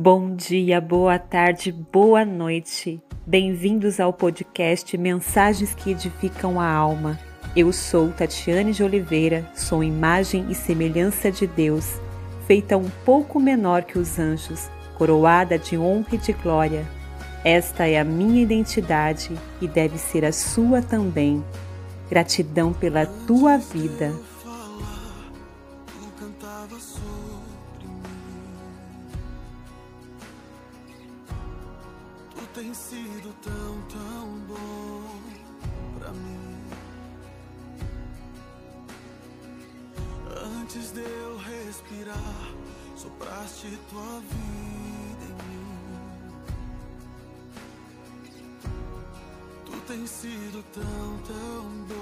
Bom dia, boa tarde, boa noite. Bem-vindos ao podcast Mensagens que Edificam a Alma. Eu sou Tatiane de Oliveira, sou imagem e semelhança de Deus, feita um pouco menor que os anjos, coroada de honra e de glória. Esta é a minha identidade e deve ser a sua também. Gratidão pela tua vida. Tem sido tão, tão bom pra mim. Antes de eu respirar, sopraste tua vida em mim. Tu tens sido tão, tão bom.